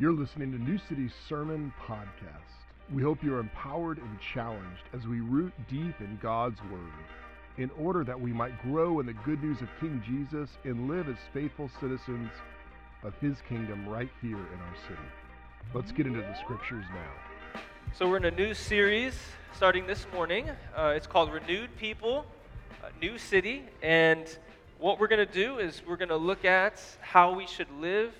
You're listening to New City's Sermon Podcast. We hope you're empowered and challenged as we root deep in God's Word in order that we might grow in the good news of King Jesus and live as faithful citizens of His kingdom right here in our city. Let's get into the scriptures now. So, we're in a new series starting this morning. Uh, it's called Renewed People, New City. And what we're going to do is we're going to look at how we should live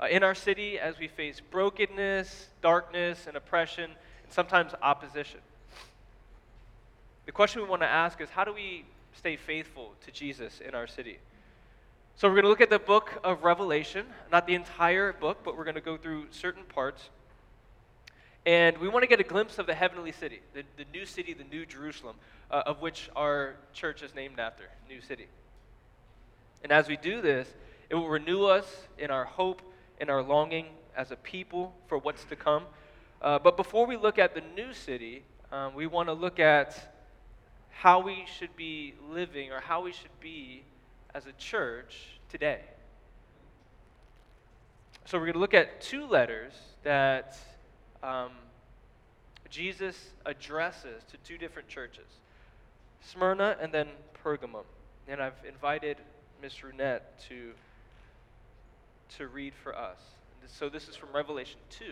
uh, in our city as we face brokenness, darkness, and oppression, and sometimes opposition. The question we want to ask is how do we stay faithful to Jesus in our city? So, we're going to look at the book of Revelation, not the entire book, but we're going to go through certain parts. And we want to get a glimpse of the heavenly city, the, the new city, the new Jerusalem, uh, of which our church is named after, New City. And as we do this, it will renew us in our hope and our longing as a people for what's to come. Uh, but before we look at the new city, um, we want to look at how we should be living or how we should be as a church today. So we're going to look at two letters that um, Jesus addresses to two different churches Smyrna and then Pergamum. And I've invited Miss Runette to, to read for us. So this is from Revelation 2.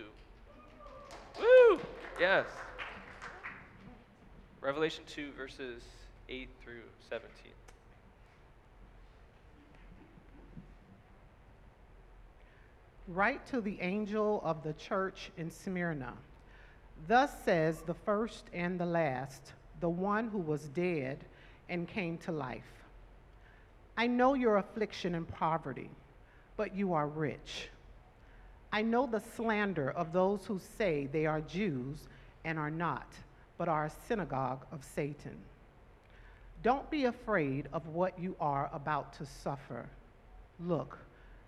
Woo! Yes. Revelation 2, verses 8 through 17. Write to the angel of the church in Smyrna. Thus says the first and the last, the one who was dead and came to life. I know your affliction and poverty, but you are rich. I know the slander of those who say they are Jews and are not, but are a synagogue of Satan. Don't be afraid of what you are about to suffer. Look,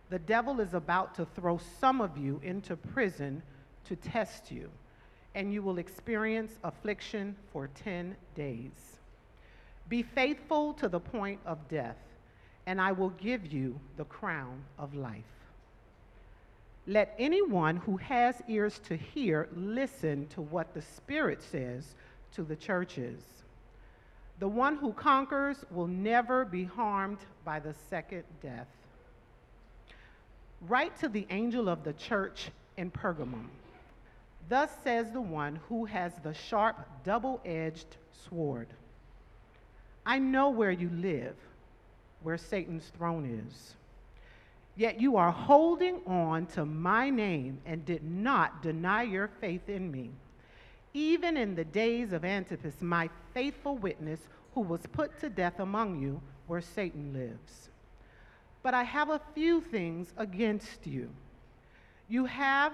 the devil is about to throw some of you into prison to test you, and you will experience affliction for 10 days. Be faithful to the point of death, and I will give you the crown of life. Let anyone who has ears to hear listen to what the Spirit says to the churches. The one who conquers will never be harmed by the second death. Write to the angel of the church in Pergamum. Thus says the one who has the sharp, double edged sword I know where you live, where Satan's throne is. Yet you are holding on to my name and did not deny your faith in me. Even in the days of Antipas, my faithful witness, who was put to death among you, where Satan lives. But I have a few things against you. You have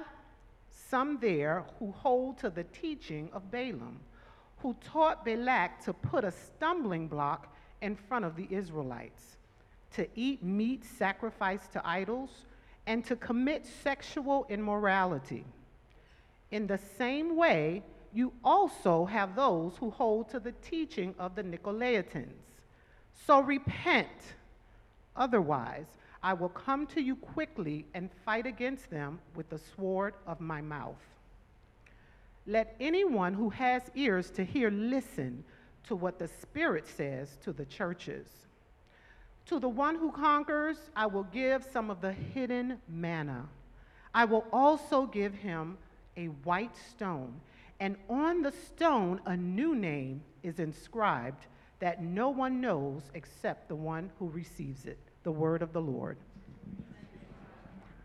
some there who hold to the teaching of Balaam, who taught Balak to put a stumbling block in front of the Israelites, to eat meat sacrificed to idols, and to commit sexual immorality. In the same way, you also have those who hold to the teaching of the Nicolaitans. So repent Otherwise, I will come to you quickly and fight against them with the sword of my mouth. Let anyone who has ears to hear listen to what the Spirit says to the churches. To the one who conquers, I will give some of the hidden manna. I will also give him a white stone, and on the stone a new name is inscribed that no one knows except the one who receives it. The word of the Lord.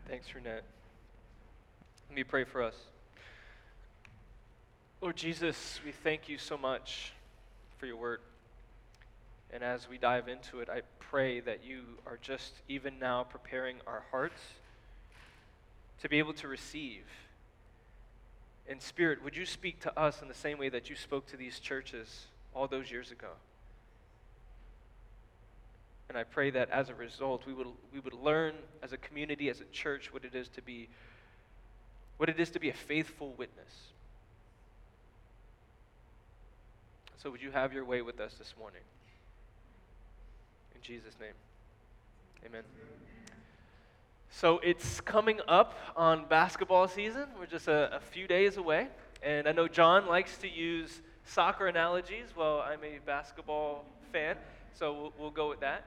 Thanks, Renette. Let me pray for us. Lord Jesus, we thank you so much for your word. And as we dive into it, I pray that you are just even now preparing our hearts to be able to receive. In spirit, would you speak to us in the same way that you spoke to these churches all those years ago? And I pray that as a result, we would, we would learn as a community, as a church, what it is to be what it is to be a faithful witness. So would you have your way with us this morning? In Jesus' name. Amen. So it's coming up on basketball season. We're just a, a, few days away. And I know John likes to use soccer analogies. Well, I'm a basketball fan, so we'll, we'll go with that.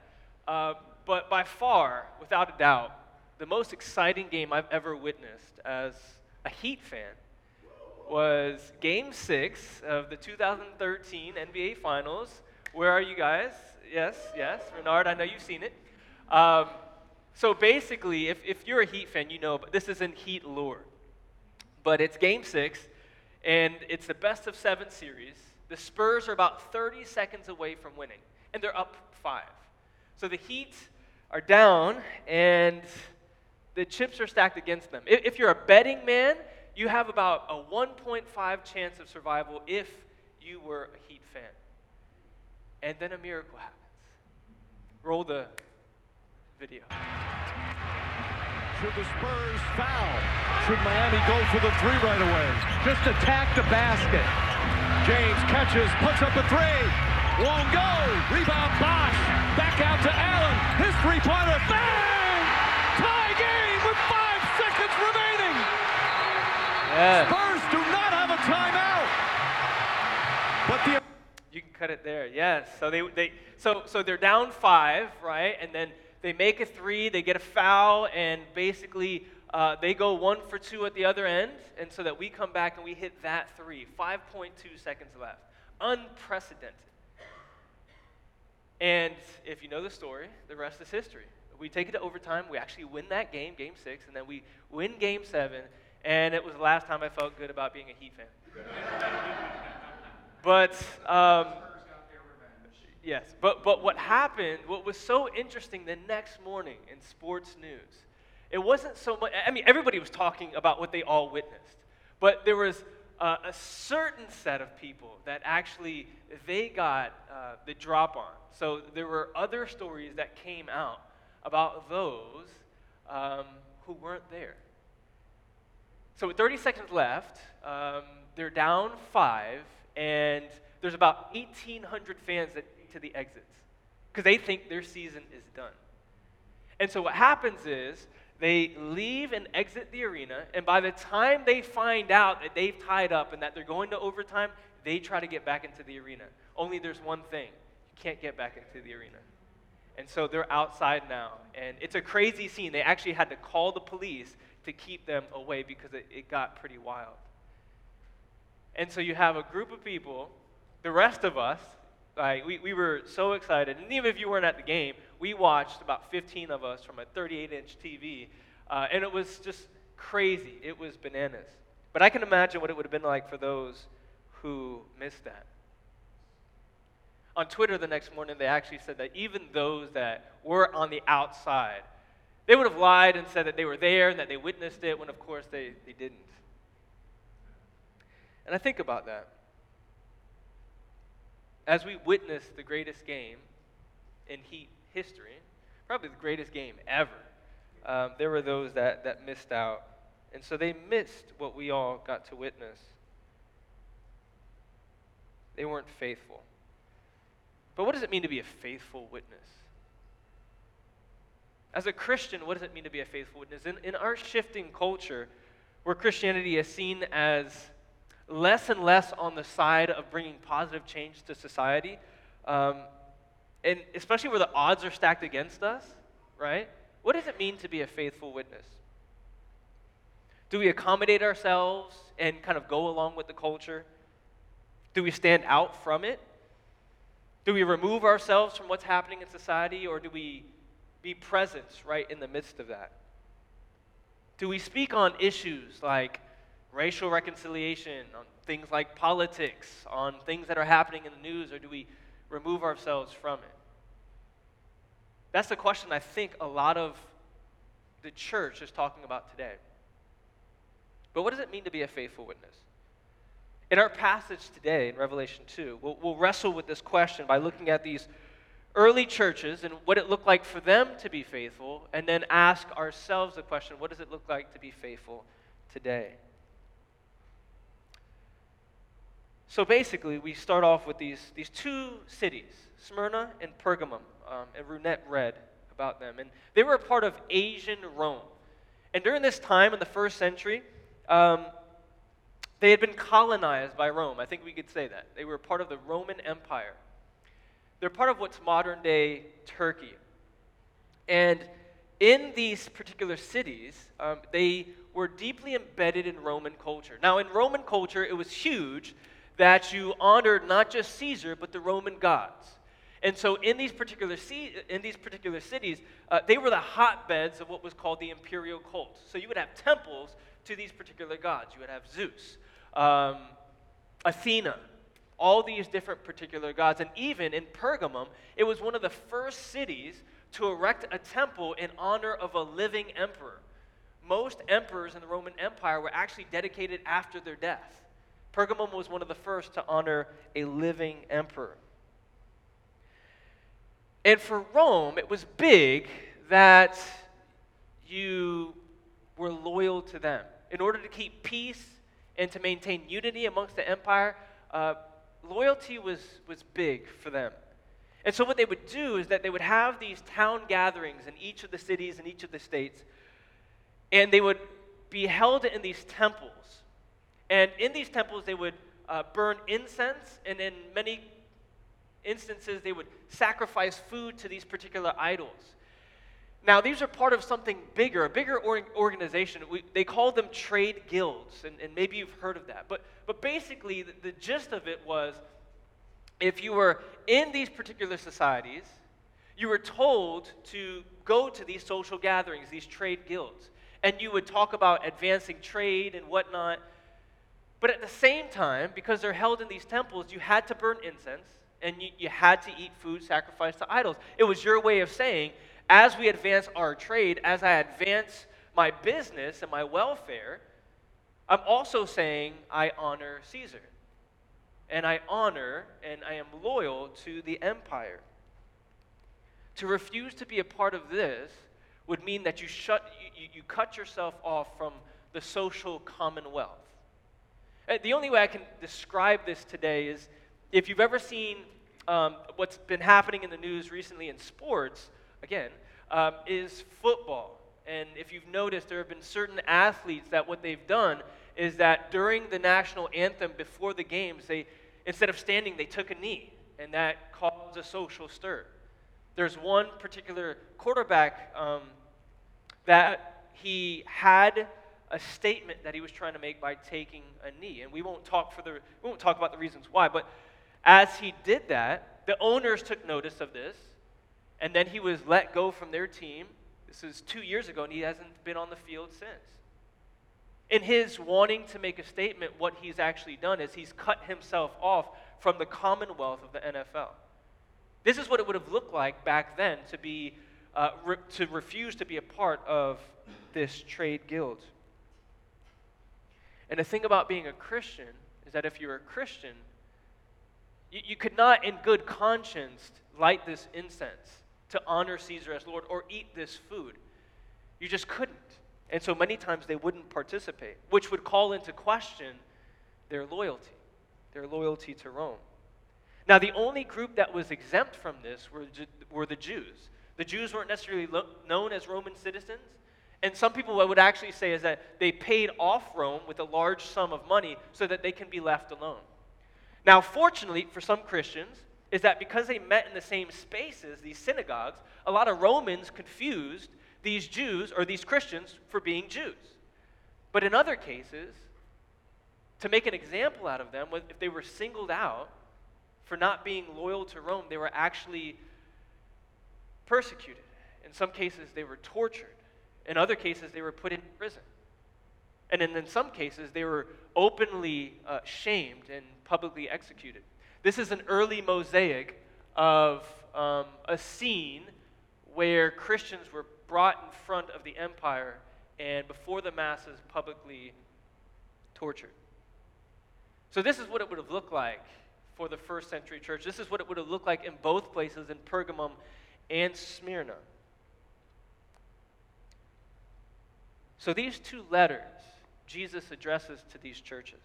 Uh, but by far, without a doubt, the most exciting game I've ever witnessed as a Heat fan was Game 6 of the 2013 NBA Finals. Where are you guys? Yes, yes. Renard, I know you've seen it. Um, so basically, if, if you're a Heat fan, you know, but this isn't Heat lore. But it's game six, and it's the best of seven series. The Spurs are about 30 seconds away from winning, and they're up five. So the Heat are down, and the chips are stacked against them. If, if you're a betting man, you have about a 1.5 chance of survival if you were a Heat fan. And then a miracle happens. Roll the video. Should the Spurs foul? Should Miami go for the three right away? Just attack the basket. James catches, puts up a three. Won't go. Rebound Bosh. Back out to Allen. His three-pointer. Bang! Tie game with five seconds remaining. Yeah. Spurs do not have a timeout. But the you can cut it there. Yes. So they, they so so they're down five, right? And then they make a three, they get a foul, and basically uh, they go one for two at the other end, and so that we come back and we hit that three. 5.2 seconds left. Unprecedented. And if you know the story, the rest is history. We take it to overtime, we actually win that game, game six, and then we win game seven, and it was the last time I felt good about being a Heat fan. but um, Yes, but, but what happened, what was so interesting the next morning in sports news, it wasn't so much, I mean, everybody was talking about what they all witnessed, but there was uh, a certain set of people that actually, they got uh, the drop on. So there were other stories that came out about those um, who weren't there. So with 30 seconds left, um, they're down five, and there's about 1,800 fans that to the exits because they think their season is done. And so what happens is they leave and exit the arena, and by the time they find out that they've tied up and that they're going to overtime, they try to get back into the arena. Only there's one thing you can't get back into the arena. And so they're outside now. And it's a crazy scene. They actually had to call the police to keep them away because it, it got pretty wild. And so you have a group of people, the rest of us, like, we, we were so excited. And even if you weren't at the game, we watched about 15 of us from a 38 inch TV. Uh, and it was just crazy. It was bananas. But I can imagine what it would have been like for those who missed that. On Twitter the next morning, they actually said that even those that were on the outside, they would have lied and said that they were there and that they witnessed it when, of course, they, they didn't. And I think about that as we witness the greatest game in Heat history, probably the greatest game ever, um, there were those that, that missed out. And so they missed what we all got to witness. They weren't faithful. But what does it mean to be a faithful witness? As a Christian, what does it mean to be a faithful witness? In, in our shifting culture, where Christianity is seen as less and less on the side of bringing positive change to society, um, and especially where the odds are stacked against us, right? What does it mean to be a faithful witness? Do we accommodate ourselves and kind of go along with the culture? Do we stand out from it? Do we remove ourselves from what's happening in society, or do we be present right in the midst of that? Do we speak on issues like racial reconciliation, on things like politics, on things that are happening in the news, or do we remove ourselves from it? That's the question I think a lot of the church is talking about today. But what does it mean to be a faithful witness? In our passage today in Revelation 2, we'll, we'll wrestle with this question by looking at these early churches and what it looked like for them to be faithful, and then ask ourselves the question what does it look like to be faithful today? So basically, we start off with these, these two cities, Smyrna and Pergamum, um, and Runette read about them. And they were a part of Asian Rome. And during this time in the first century, um, they had been colonized by Rome. I think we could say that. They were part of the Roman Empire. They're part of what's modern day Turkey. And in these particular cities, um, they were deeply embedded in Roman culture. Now, in Roman culture, it was huge that you honored not just Caesar, but the Roman gods. And so, in these particular, in these particular cities, uh, they were the hotbeds of what was called the imperial cult. So, you would have temples to these particular gods. You would have Zeus, um, Athena, all these different particular gods. And even in Pergamum, it was one of the first cities to erect a temple in honor of a living emperor. Most emperors in the Roman Empire were actually dedicated after their death. Pergamum was one of the first to honor a living emperor. And for Rome, it was big that you were loyal to them. In order to keep peace and to maintain unity amongst the empire, uh, loyalty was, was big for them. And so, what they would do is that they would have these town gatherings in each of the cities and each of the states, and they would be held in these temples. And in these temples, they would uh, burn incense, and in many instances, they would sacrifice food to these particular idols. Now, these are part of something bigger, a bigger or- organization. We, they call them trade guilds, and, and, maybe you've heard of that. But, but basically, the, the gist of it was if you were in these particular societies, you were told to go to these social gatherings, these trade guilds, and you would talk about advancing trade and whatnot. But at the same time, because they're held in these temples, you had to burn incense and you, you had to eat food sacrificed to idols. It was your way of saying, as we advance our trade, as I advance my business and my welfare, I'm also saying I honor Caesar. And I honor and I am loyal to the empire. To refuse to be a part of this would mean that you, shut, you, you cut yourself off from the social commonwealth. Uh, the only way I can describe this today is if you've ever seen um, what's been happening in the news recently in sports, again, um, is football. And if you've noticed, there have been certain athletes that what they've done is that during the national anthem before the games, they instead of standing, they took a knee, and that caused a social stir. There's one particular quarterback um, that he had a statement that he was trying to make by taking a knee, and we won't talk for the we won't talk about the reasons why, but as he did that, the owners took notice of this, and then he was let go from their team. This is two years ago, and he hasn't been on the field since. In his wanting to make a statement, what he's actually done is he's cut himself off from the commonwealth of the NFL. This is what it would have looked like back then to be uh, re- to refuse to be a part of this trade guild. And the thing about being a Christian is that if you're a Christian, you, you could not, in good conscience, light this incense to honor Caesar as Lord or eat this food. You just couldn't. And so many times they wouldn't participate, which would call into question their loyalty, their loyalty to Rome. Now, the only group that was exempt from this were, were the Jews. The Jews weren't necessarily lo- known as Roman citizens. And some people would actually say is that they paid off Rome with a large sum of money so that they can be left alone. Now, fortunately for some Christians, is that because they met in the same spaces, these synagogues, a lot of Romans confused these Jews or these Christians for being Jews. But in other cases, to make an example out of them, if they were singled out for not being loyal to Rome, they were actually persecuted. In some cases, they were tortured. In other cases, they were put in prison. And in, in some cases, they were openly uh, shamed and publicly executed. This is an early mosaic of um, a scene where Christians were brought in front of the empire and before the masses publicly tortured. So, this is what it would have looked like for the first century church. This is what it would have looked like in both places, in Pergamum and Smyrna. So, these two letters Jesus addresses to these churches.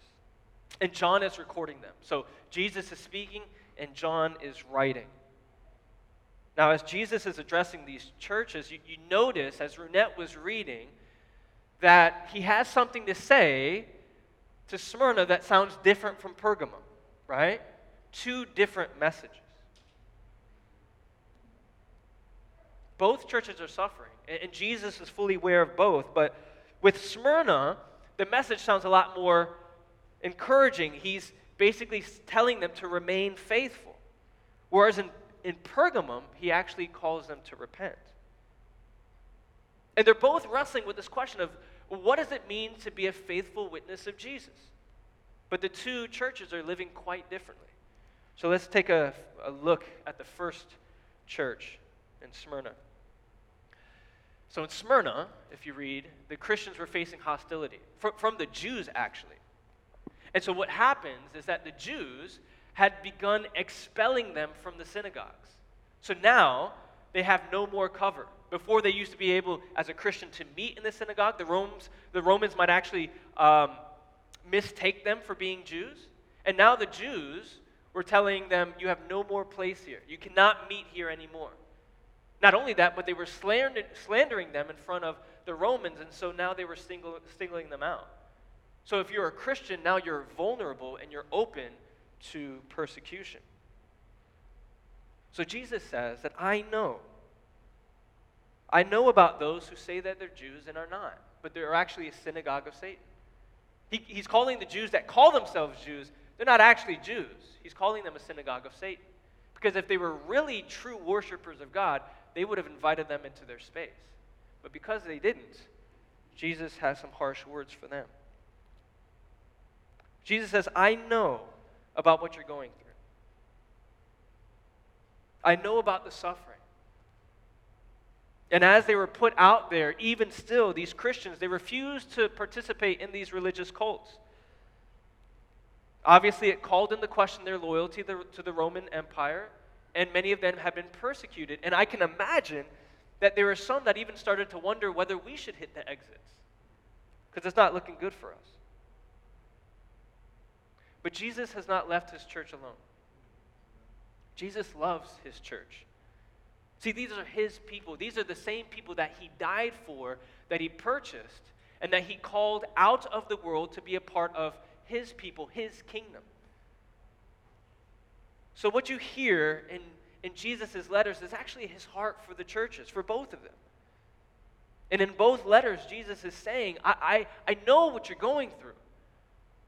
And John is recording them. So, Jesus is speaking, and John is writing. Now, as Jesus is addressing these churches, you, you notice as Runette was reading that he has something to say to Smyrna that sounds different from Pergamum, right? Two different messages. Both churches are suffering, and Jesus is fully aware of both. But with Smyrna, the message sounds a lot more encouraging. He's basically telling them to remain faithful. Whereas in, in Pergamum, he actually calls them to repent. And they're both wrestling with this question of what does it mean to be a faithful witness of Jesus? But the two churches are living quite differently. So let's take a, a look at the first church in Smyrna. So in Smyrna, if you read, the Christians were facing hostility from, from the Jews, actually. And so what happens is that the Jews had begun expelling them from the synagogues. So now they have no more cover. Before they used to be able, as a Christian, to meet in the synagogue, the Romans, the Romans might actually um, mistake them for being Jews. And now the Jews were telling them, You have no more place here. You cannot meet here anymore. Not only that, but they were slander- slandering them in front of the Romans, and so now they were singling them out. So if you're a Christian, now you're vulnerable and you're open to persecution. So Jesus says that I know. I know about those who say that they're Jews and are not, but they're actually a synagogue of Satan. He, he's calling the Jews that call themselves Jews, they're not actually Jews. He's calling them a synagogue of Satan. Because if they were really true worshipers of God, they would have invited them into their space. But because they didn't, Jesus has some harsh words for them. Jesus says, I know about what you're going through. I know about the suffering. And as they were put out there, even still, these Christians, they refused to participate in these religious cults. Obviously, it called into question their loyalty to the Roman Empire and many of them have been persecuted. And I can imagine that there are some that even started to wonder whether we should hit the exits because it's not looking good for us. But Jesus has not left his church alone. Jesus loves his church. See, these are his people. These are the same people that he died for, that he purchased, and that he called out of the world to be a part of his people, his kingdom. So, what you hear in, in Jesus' letters is actually his heart for the churches, for both of them. And in both letters, Jesus is saying, I, I, I know what you're going through.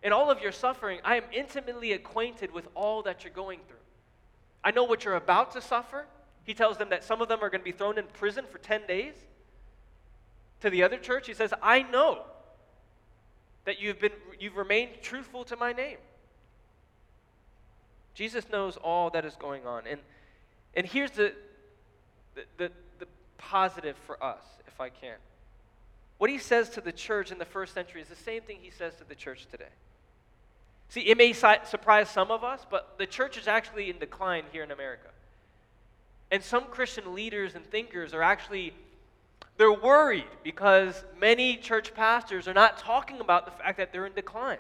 In all of your suffering, I am intimately acquainted with all that you're going through. I know what you're about to suffer. He tells them that some of them are going to be thrown in prison for 10 days. To the other church, he says, I know that you've, been, you've remained truthful to my name. Jesus knows all that is going on. And, and here's the, the, the, the positive for us, if I can. What he says to the church in the first century is the same thing he says to the church today. See, it may surprise some of us, but the church is actually in decline here in America. And some Christian leaders and thinkers are actually they're worried because many church pastors are not talking about the fact that they're in decline.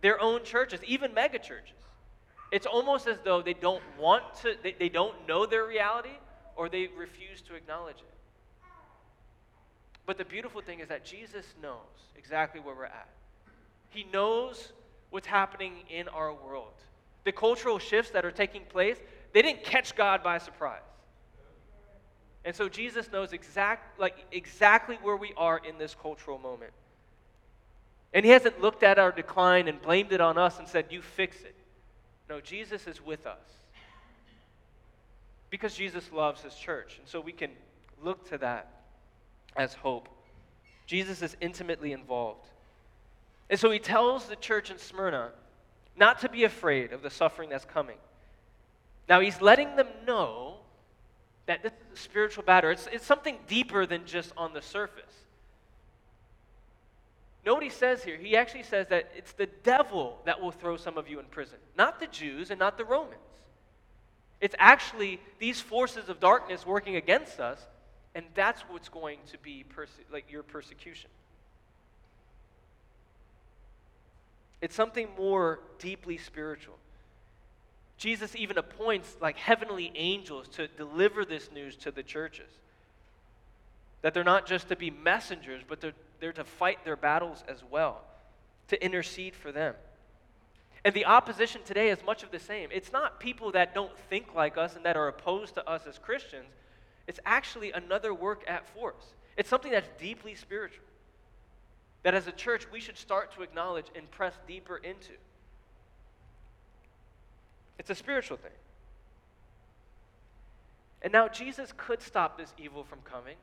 Their own churches, even megachurches. It's almost as though they don't want to, they, they don't know their reality or they refuse to acknowledge it. But the beautiful thing is that Jesus knows exactly where we're at. He knows what's happening in our world. The cultural shifts that are taking place, they didn't catch God by surprise. And so Jesus knows exact, like, exactly where we are in this cultural moment. And he hasn't looked at our decline and blamed it on us and said, You fix it. No, Jesus is with us. Because Jesus loves his church. And so we can look to that as hope. Jesus is intimately involved. And so he tells the church in Smyrna not to be afraid of the suffering that's coming. Now he's letting them know that this is a spiritual battle. It's, it's something deeper than just on the surface. Know what he says here? He actually says that it's the devil that will throw some of you in prison, not the Jews and not the Romans. It's actually these forces of darkness working against us, and that's what's going to be perse- like your persecution. It's something more deeply spiritual. Jesus even appoints like heavenly angels to deliver this news to the churches. That they're not just to be messengers, but they're, they're to fight their battles as well, to intercede for them. And the opposition today is much of the same. It's not people that don't think like us and that are opposed to us as Christians. It's actually another work at force. It's something that's deeply spiritual. That as a church, we should start to acknowledge and press deeper into. It's a spiritual thing. And now Jesus could stop this evil from coming.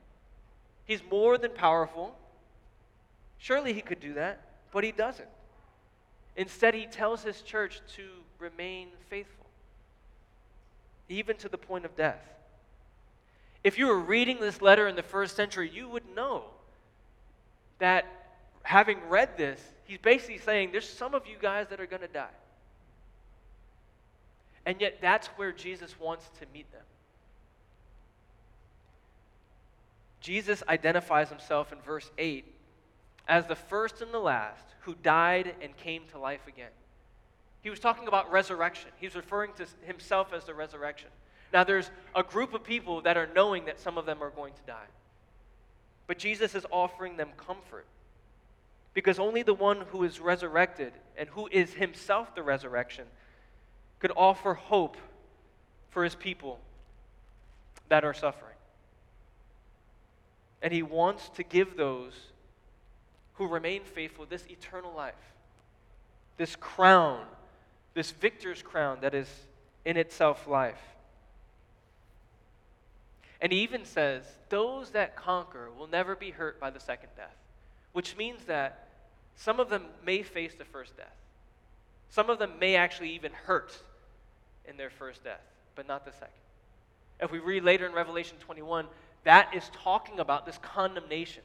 He's more than powerful. Surely he could do that, but he doesn't. Instead, he tells his church to remain faithful, even to the point of death. If you were reading this letter in the first century, you would know that having read this, he's basically saying there's some of you guys that are going to die. And yet, that's where Jesus wants to meet them. Jesus identifies himself in verse 8 as the first and the last who died and came to life again. He was talking about resurrection. He's referring to himself as the resurrection. Now, there's a group of people that are knowing that some of them are going to die. But Jesus is offering them comfort because only the one who is resurrected and who is himself the resurrection could offer hope for his people that are suffering. And he wants to give those who remain faithful this eternal life, this crown, this victor's crown that is in itself life. And he even says, those that conquer will never be hurt by the second death, which means that some of them may face the first death. Some of them may actually even hurt in their first death, but not the second. If we read later in Revelation 21, that is talking about this condemnation.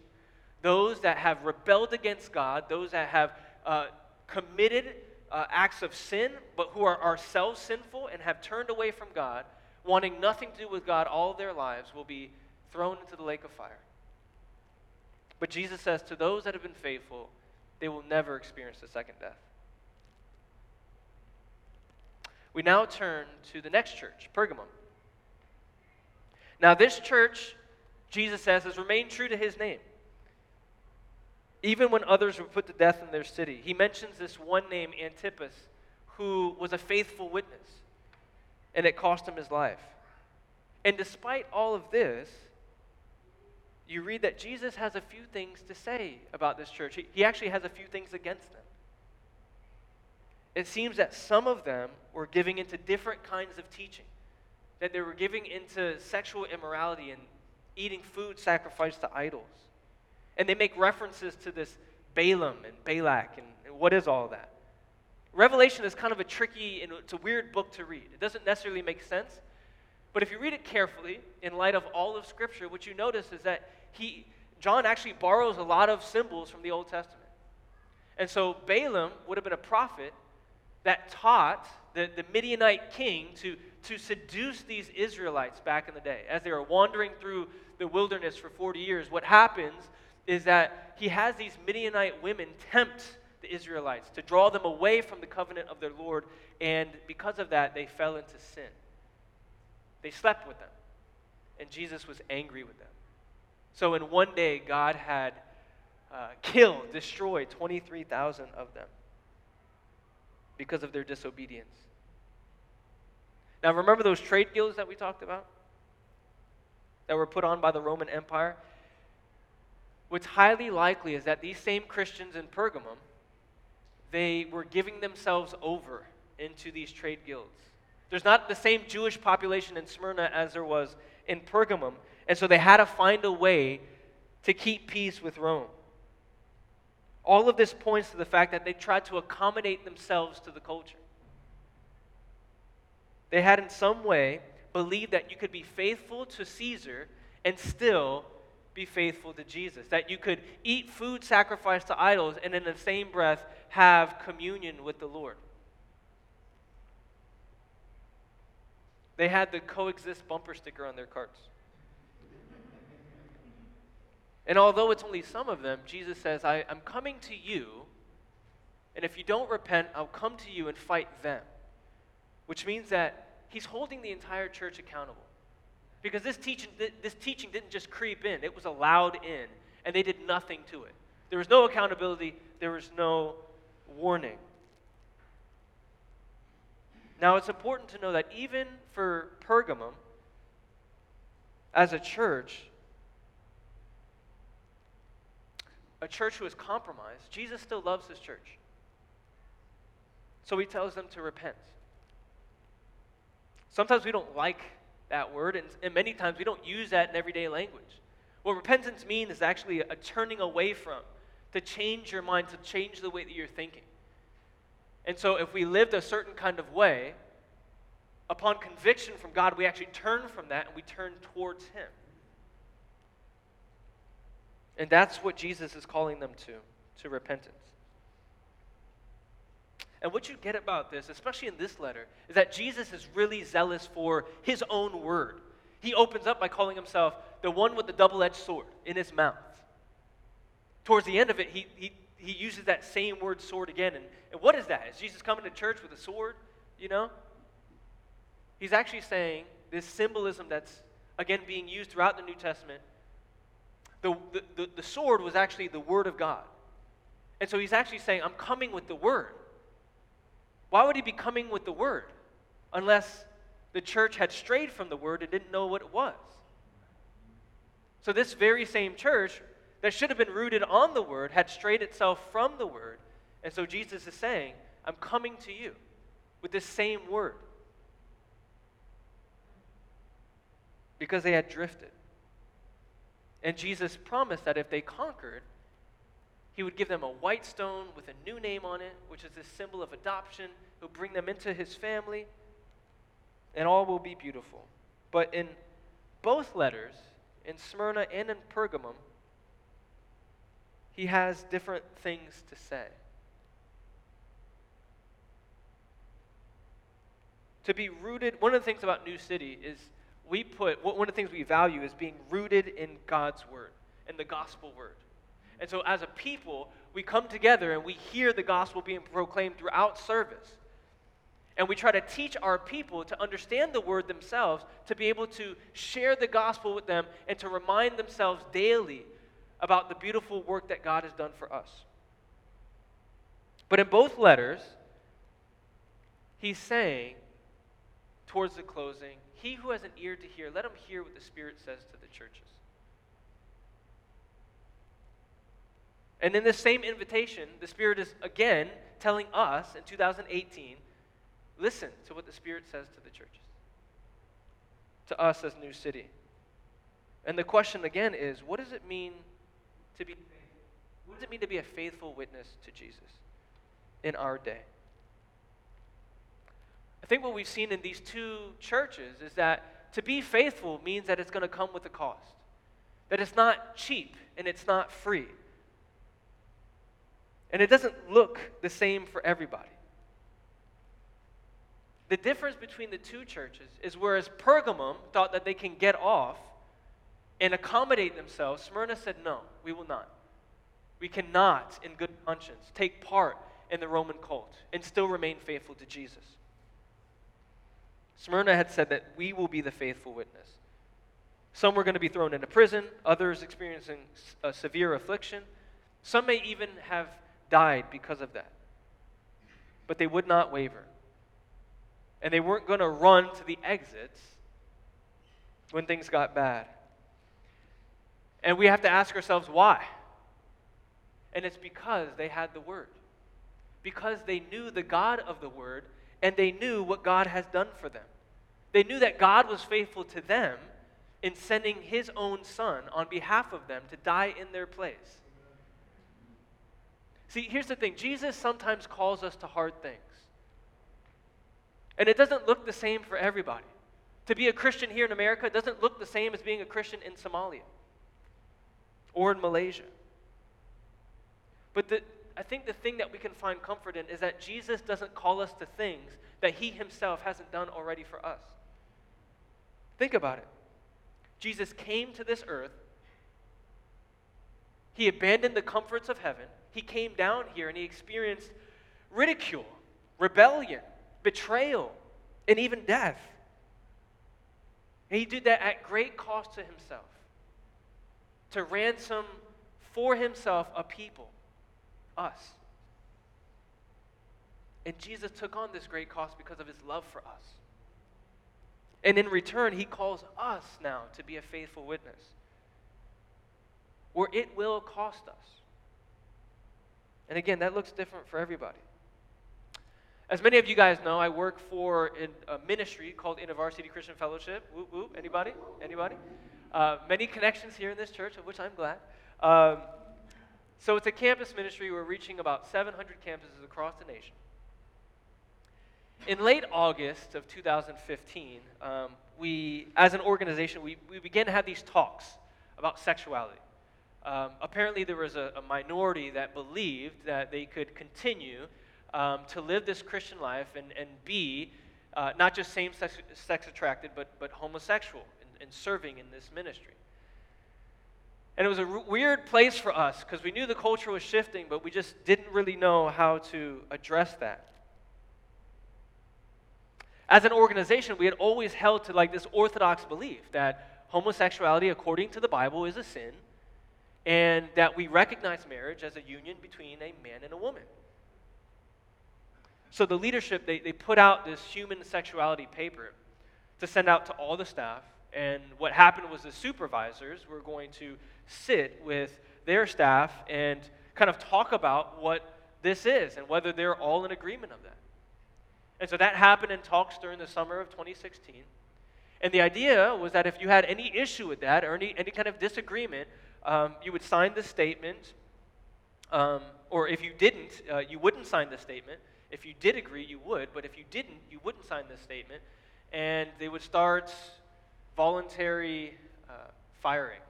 Those that have rebelled against God, those that have uh, committed uh, acts of sin, but who are ourselves sinful and have turned away from God, wanting nothing to do with God all their lives, will be thrown into the lake of fire. But Jesus says, to those that have been faithful, they will never experience the second death. We now turn to the next church, Pergamum. Now, this church, Jesus says, has remained true to his name. Even when others were put to death in their city. He mentions this one name, Antipas, who was a faithful witness, and it cost him his life. And despite all of this, you read that Jesus has a few things to say about this church. He, he actually has a few things against them it seems that some of them were giving into different kinds of teaching, that they were giving into sexual immorality and eating food sacrificed to idols. And they make references to this Balaam and Balak and, and what is all that. Revelation is kind of a tricky and it's a weird book to read. It doesn't necessarily make sense. But if you read it carefully, in light of all of Scripture, what you notice is that he, John actually borrows a lot of symbols from the Old Testament. And so Balaam would have been a prophet that taught the, the Midianite king to, to seduce these Israelites back in the day. As they were wandering through the wilderness for 40 years, what happens is that he has these Midianite women tempt the Israelites to draw them away from the covenant of their Lord, and because of that, they fell into sin. They slept with them, and Jesus was angry with them. So, in one day, God had uh, killed, destroyed 23,000 of them because of their disobedience. Now, remember those trade guilds that we talked about? That were put on by the Roman Empire? What's highly likely is that these same Christians in Pergamum, they were giving themselves over into these trade guilds. There's not the same Jewish population in Smyrna as there was in Pergamum, and so they had to find a way to keep peace with Rome. All of this points to the fact that they tried to accommodate themselves to the culture. They had, in some way, believed that you could be faithful to Caesar and still be faithful to Jesus. That you could eat food sacrificed to idols and, in the same breath, have communion with the Lord. They had the coexist bumper sticker on their carts. And although it's only some of them, Jesus says, I, am coming to you, and if you don't repent, I'll come to you and fight them. Which means that he's holding the entire church accountable. Because this teaching, this teaching didn't just creep in, it was allowed in, and they did nothing to it. There was no accountability, there was no warning. Now, it's important to know that even for Pergamum, as a church, a church who is compromised, Jesus still loves his church. So he tells them to repent. Sometimes we don't like that word, and, and many times we don't use that in everyday language. What repentance means is actually a turning away from, to change your mind, to change the way that you're thinking. And so if we lived a certain kind of way, upon conviction from God, we actually turn from that and we turn towards Him. And that's what Jesus is calling them to, to repentance. And what you get about this, especially in this letter, is that Jesus is really zealous for his own word. He opens up by calling himself the one with the double edged sword in his mouth. Towards the end of it, he, he, he uses that same word sword again. And, and what is that? Is Jesus coming to church with a sword? You know? He's actually saying this symbolism that's, again, being used throughout the New Testament. The, the, the, sword was actually the word of God. And so he's actually saying, I'm coming with the word. Why would he be coming with the word unless the church had strayed from the word and didn't know what it was? So, this very same church that should have been rooted on the word had strayed itself from the word. And so, Jesus is saying, I'm coming to you with this same word. Because they had drifted. And Jesus promised that if they conquered, he would give them a white stone with a new name on it, which is a symbol of adoption. He'll bring them into his family, and all will be beautiful. But in both letters, in Smyrna and in Pergamum, he has different things to say. To be rooted, one of the things about New City is we put, one of the things we value is being rooted in God's word, in the gospel word. And so, as a people, we come together and we hear the gospel being proclaimed throughout service. And we try to teach our people to understand the word themselves, to be able to share the gospel with them, and to remind themselves daily about the beautiful work that God has done for us. But in both letters, he's saying, towards the closing, He who has an ear to hear, let him hear what the Spirit says to the churches. And in this same invitation, the Spirit is again telling us in 2018 listen to what the Spirit says to the churches, to us as New City. And the question again is what does it mean to be what does it mean to be a faithful witness to Jesus in our day? I think what we've seen in these two churches is that to be faithful means that it's going to come with a cost. That it's not cheap and it's not free. And it doesn't look the same for everybody. The difference between the two churches is whereas Pergamum thought that they can get off and accommodate themselves, Smyrna said, no, we will not. We cannot, in good conscience, take part in the Roman cult and still remain faithful to Jesus. Smyrna had said that we will be the faithful witness. Some were going to be thrown into prison, others experiencing a severe affliction. Some may even have died because of that. But they would not waver. And they weren't going to run to the exits when things got bad. And we have to ask ourselves why. And it's because they had the Word. Because they knew the God of the Word and they knew what God has done for them. They knew that God was faithful to them in sending His own Son on behalf of them to die in their place. See, here's the thing Jesus sometimes calls us to hard things. And it doesn't look the same for everybody. To be a Christian here in America doesn't look the same as being a Christian in Somalia or in Malaysia. But the, I think the thing that we can find comfort in is that Jesus doesn't call us to things that he himself hasn't done already for us. Think about it. Jesus came to this earth, he abandoned the comforts of heaven, he came down here and he experienced ridicule, rebellion, betrayal, and even death. And he did that at great cost to himself to ransom for himself a people, us. And Jesus took on this great cost because of his love for us. And in return, he calls us now to be a faithful witness, where it will cost us. And again, that looks different for everybody. As many of you guys know, I work for a ministry called InterVarsity Christian Fellowship. Whoop, whoop. Anybody? Anybody? Uh, many connections here in this church, of which I'm glad. Um, so it's a campus ministry. We're reaching about 700 campuses across the nation. In late August of 2015, um, we, as an organization, we, we began to have these talks about sexuality. Um, apparently, there was a, a, minority that believed that they could continue um, to live this Christian life and, and be uh, not just same sex, sex attracted, but, but homosexual and serving in this ministry. And it was a r- weird place for us because we knew the culture was shifting, but we just didn't really know how to address that. As an organization, we had always held to like this orthodox belief that homosexuality, according to the Bible, is a sin, and that we recognize marriage as a union between a man and a woman. So the leadership, they, they put out this human sexuality paper to send out to all the staff and what happened was the supervisors were going to sit with their staff and kind of talk about what this is and whether they're all in agreement of that. And so that happened in talks during the summer of 2016. And the idea was that if you had any issue with that or any, any kind of disagreement, um, you would sign the statement. Um, or if you didn't, uh, you wouldn't sign the statement. If you did agree, you would. But if you didn't, you wouldn't sign the statement. And they would start voluntary uh, firing,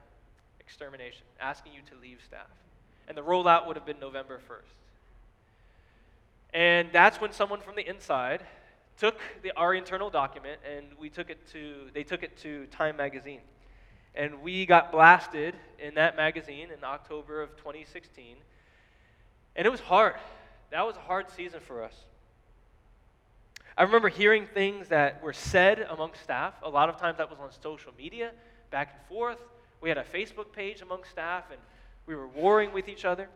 extermination, asking you to leave staff. And the rollout would have been November 1st. And that's when someone from the inside took the, our internal document and we took it to, they took it to Time Magazine. And we got blasted in that magazine in October of 2016. And it was hard. That was a hard season for us. I remember hearing things that were said among staff. A lot of times that was on social media, back and forth. We had a Facebook page among staff, and we were warring with each other.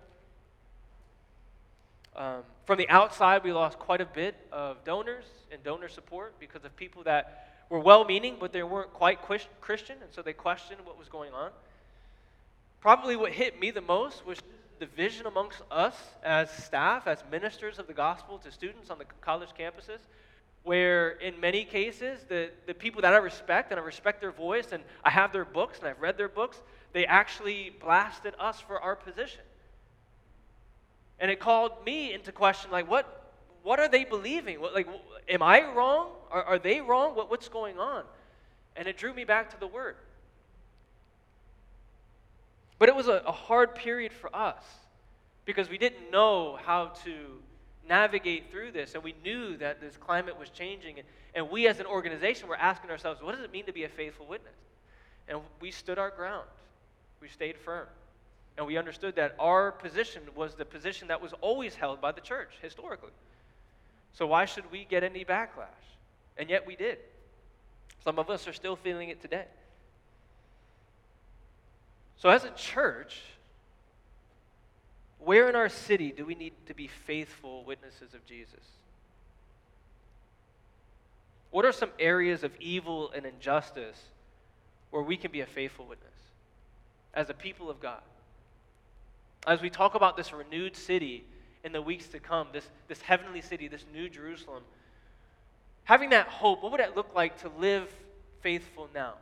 Um, from the outside, we lost quite a bit of donors and donor support because of people that were well meaning, but they weren't quite Christian, and so they questioned what was going on. Probably what hit me the most was division amongst us as staff, as ministers of the gospel to students on the college campuses where in many cases the, the people that I respect and I respect their voice and I have their books and I've read their books, they actually blasted us for our position. And it called me into question like, what, what are they believing? What, like, am I wrong? Are, are they wrong? What, what's going on? And it drew me back to the Word. But it was a, a hard period for us because we didn't know how to navigate through this. And we knew that this climate was changing. And, and we as an organization were asking ourselves, what does it mean to be a faithful witness? And we stood our ground, we stayed firm. And we understood that our position was the position that was always held by the church historically. So why should we get any backlash? And yet we did. Some of us are still feeling it today. So, as a church, where in our city do we need to be faithful witnesses of Jesus? What are some areas of evil and injustice where we can be a faithful witness as a people of God? As we talk about this renewed city in the weeks to come, this, this heavenly city, this new Jerusalem, having that hope, what would it look like to live faithful now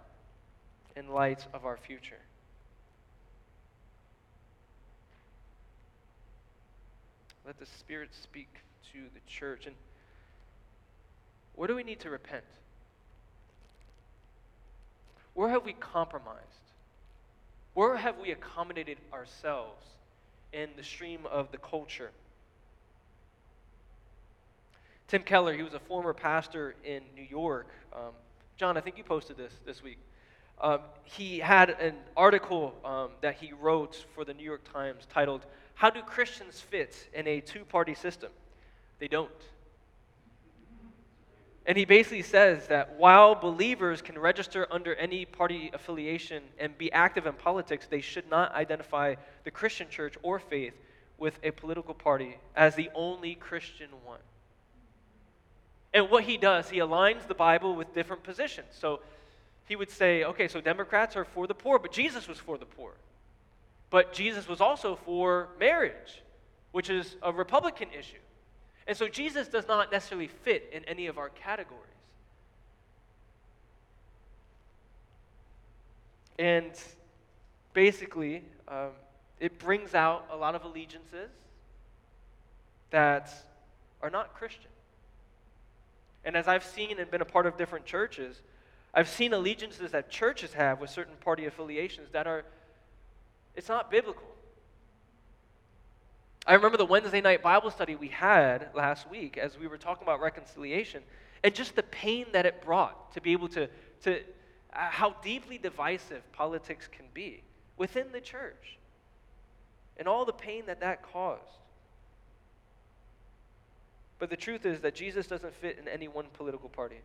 in light of our future? Let the Spirit speak to the church. And where do we need to repent? Where have we compromised? Where have we accommodated ourselves in the stream of the culture? Tim Keller, he was a former pastor in New York. Um, John, I think you posted this this week. Um, he had an article um, that he wrote for the New York Times titled how do Christians fit in a two party system? They don't. And he basically says that while believers can register under any party affiliation and be active in politics, they should not identify the Christian church or faith with a political party as the only Christian one. And what he does, he aligns the Bible with different positions. So he would say, okay, so Democrats are for the poor, but Jesus was for the poor. But Jesus was also for marriage, which is a Republican issue. And so Jesus does not necessarily fit in any of our categories. And basically, um, it brings out a lot of allegiances that are not Christian. And as I've seen and been a part of different churches, I've seen allegiances that churches have with certain party affiliations that are, it's not biblical. I remember the Wednesday night Bible study we had last week as we were talking about reconciliation and just the pain that it brought to be able to, to uh, how deeply divisive politics can be within the church and all the pain that that caused. But the truth is that Jesus doesn't fit in any one political party.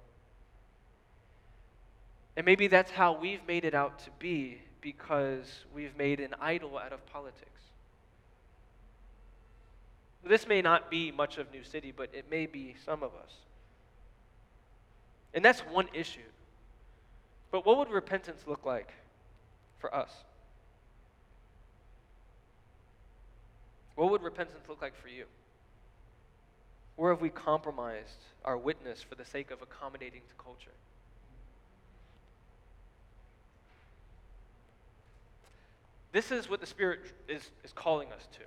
And maybe that's how we've made it out to be because we've made an idol out of politics. This may not be much of New City, but it may be some of us. And that's one issue. But what would repentance look like for us? What would repentance look like for you? Where have we compromised our witness for the sake of accommodating to culture? This is what the Spirit is, is calling us to.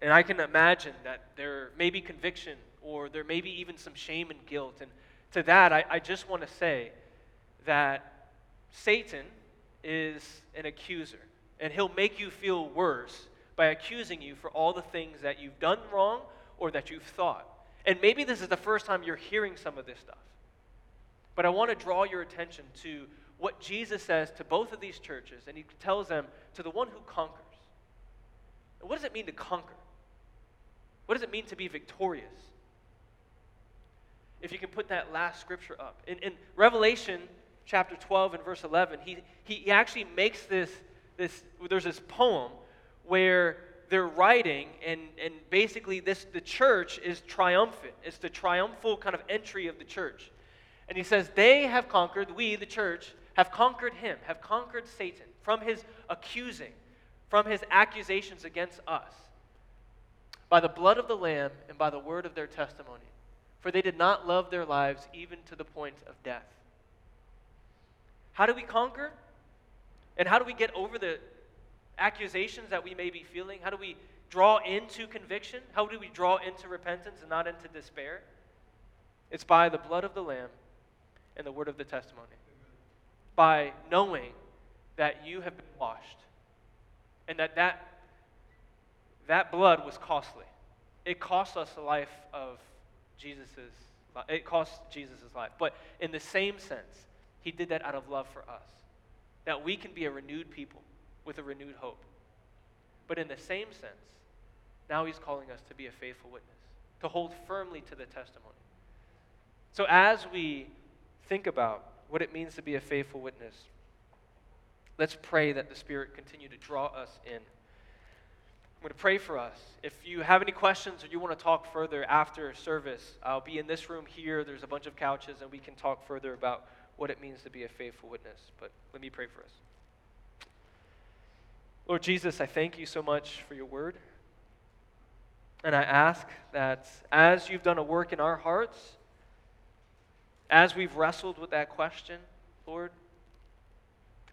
And I can imagine that there may be conviction or there may be even some shame and guilt. And to that, I, I just want to say that Satan is an accuser, and he'll make you feel worse by accusing you for all the things that you've done wrong or that you've thought. And maybe this is the first time you're hearing some of this stuff. But I want to draw your attention to what Jesus says to both of these churches, and he tells them to the one who conquers. What does it mean to conquer? What does it mean to be victorious? If you can put that last scripture up. In, in Revelation chapter 12 and verse 11, he, he actually makes this, this, there's this poem where they're writing, and, and basically this, the church is triumphant. It's the triumphal kind of entry of the church. And he says, They have conquered, we, the church, have conquered him, have conquered Satan from his accusing, from his accusations against us by the blood of the Lamb and by the word of their testimony. For they did not love their lives even to the point of death. How do we conquer? And how do we get over the accusations that we may be feeling? How do we draw into conviction? How do we draw into repentance and not into despair? It's by the blood of the Lamb and the word of the testimony. By knowing that you have been washed and that that that blood was costly. It cost us the life of Jesus's it cost Jesus' life. But in the same sense, he did that out of love for us. That we can be a renewed people with a renewed hope. But in the same sense, now he's calling us to be a faithful witness, to hold firmly to the testimony. So as we think about what it means to be a faithful witness, let's pray that the Spirit continue to draw us in. I'm going to pray for us. If you have any questions or you want to talk further after service, I'll be in this room here. There's a bunch of couches, and we can talk further about what it means to be a faithful witness. But let me pray for us. Lord Jesus, I thank you so much for your word. And I ask that as you've done a work in our hearts, as we've wrestled with that question, Lord,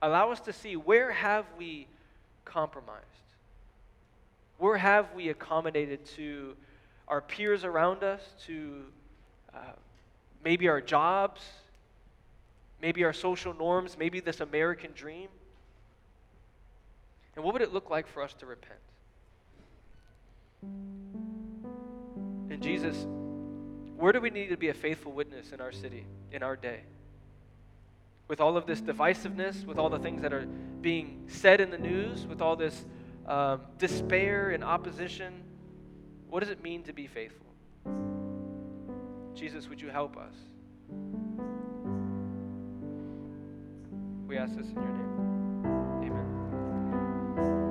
allow us to see where have we compromised? Where have we accommodated to our peers around us, to uh, maybe our jobs, maybe our social norms, maybe this American dream? And what would it look like for us to repent? And Jesus, where do we need to be a faithful witness in our city, in our day? With all of this divisiveness, with all the things that are being said in the news, with all this um, despair and opposition. What does it mean to be faithful? Jesus, would you help us? We ask this in your name. Amen.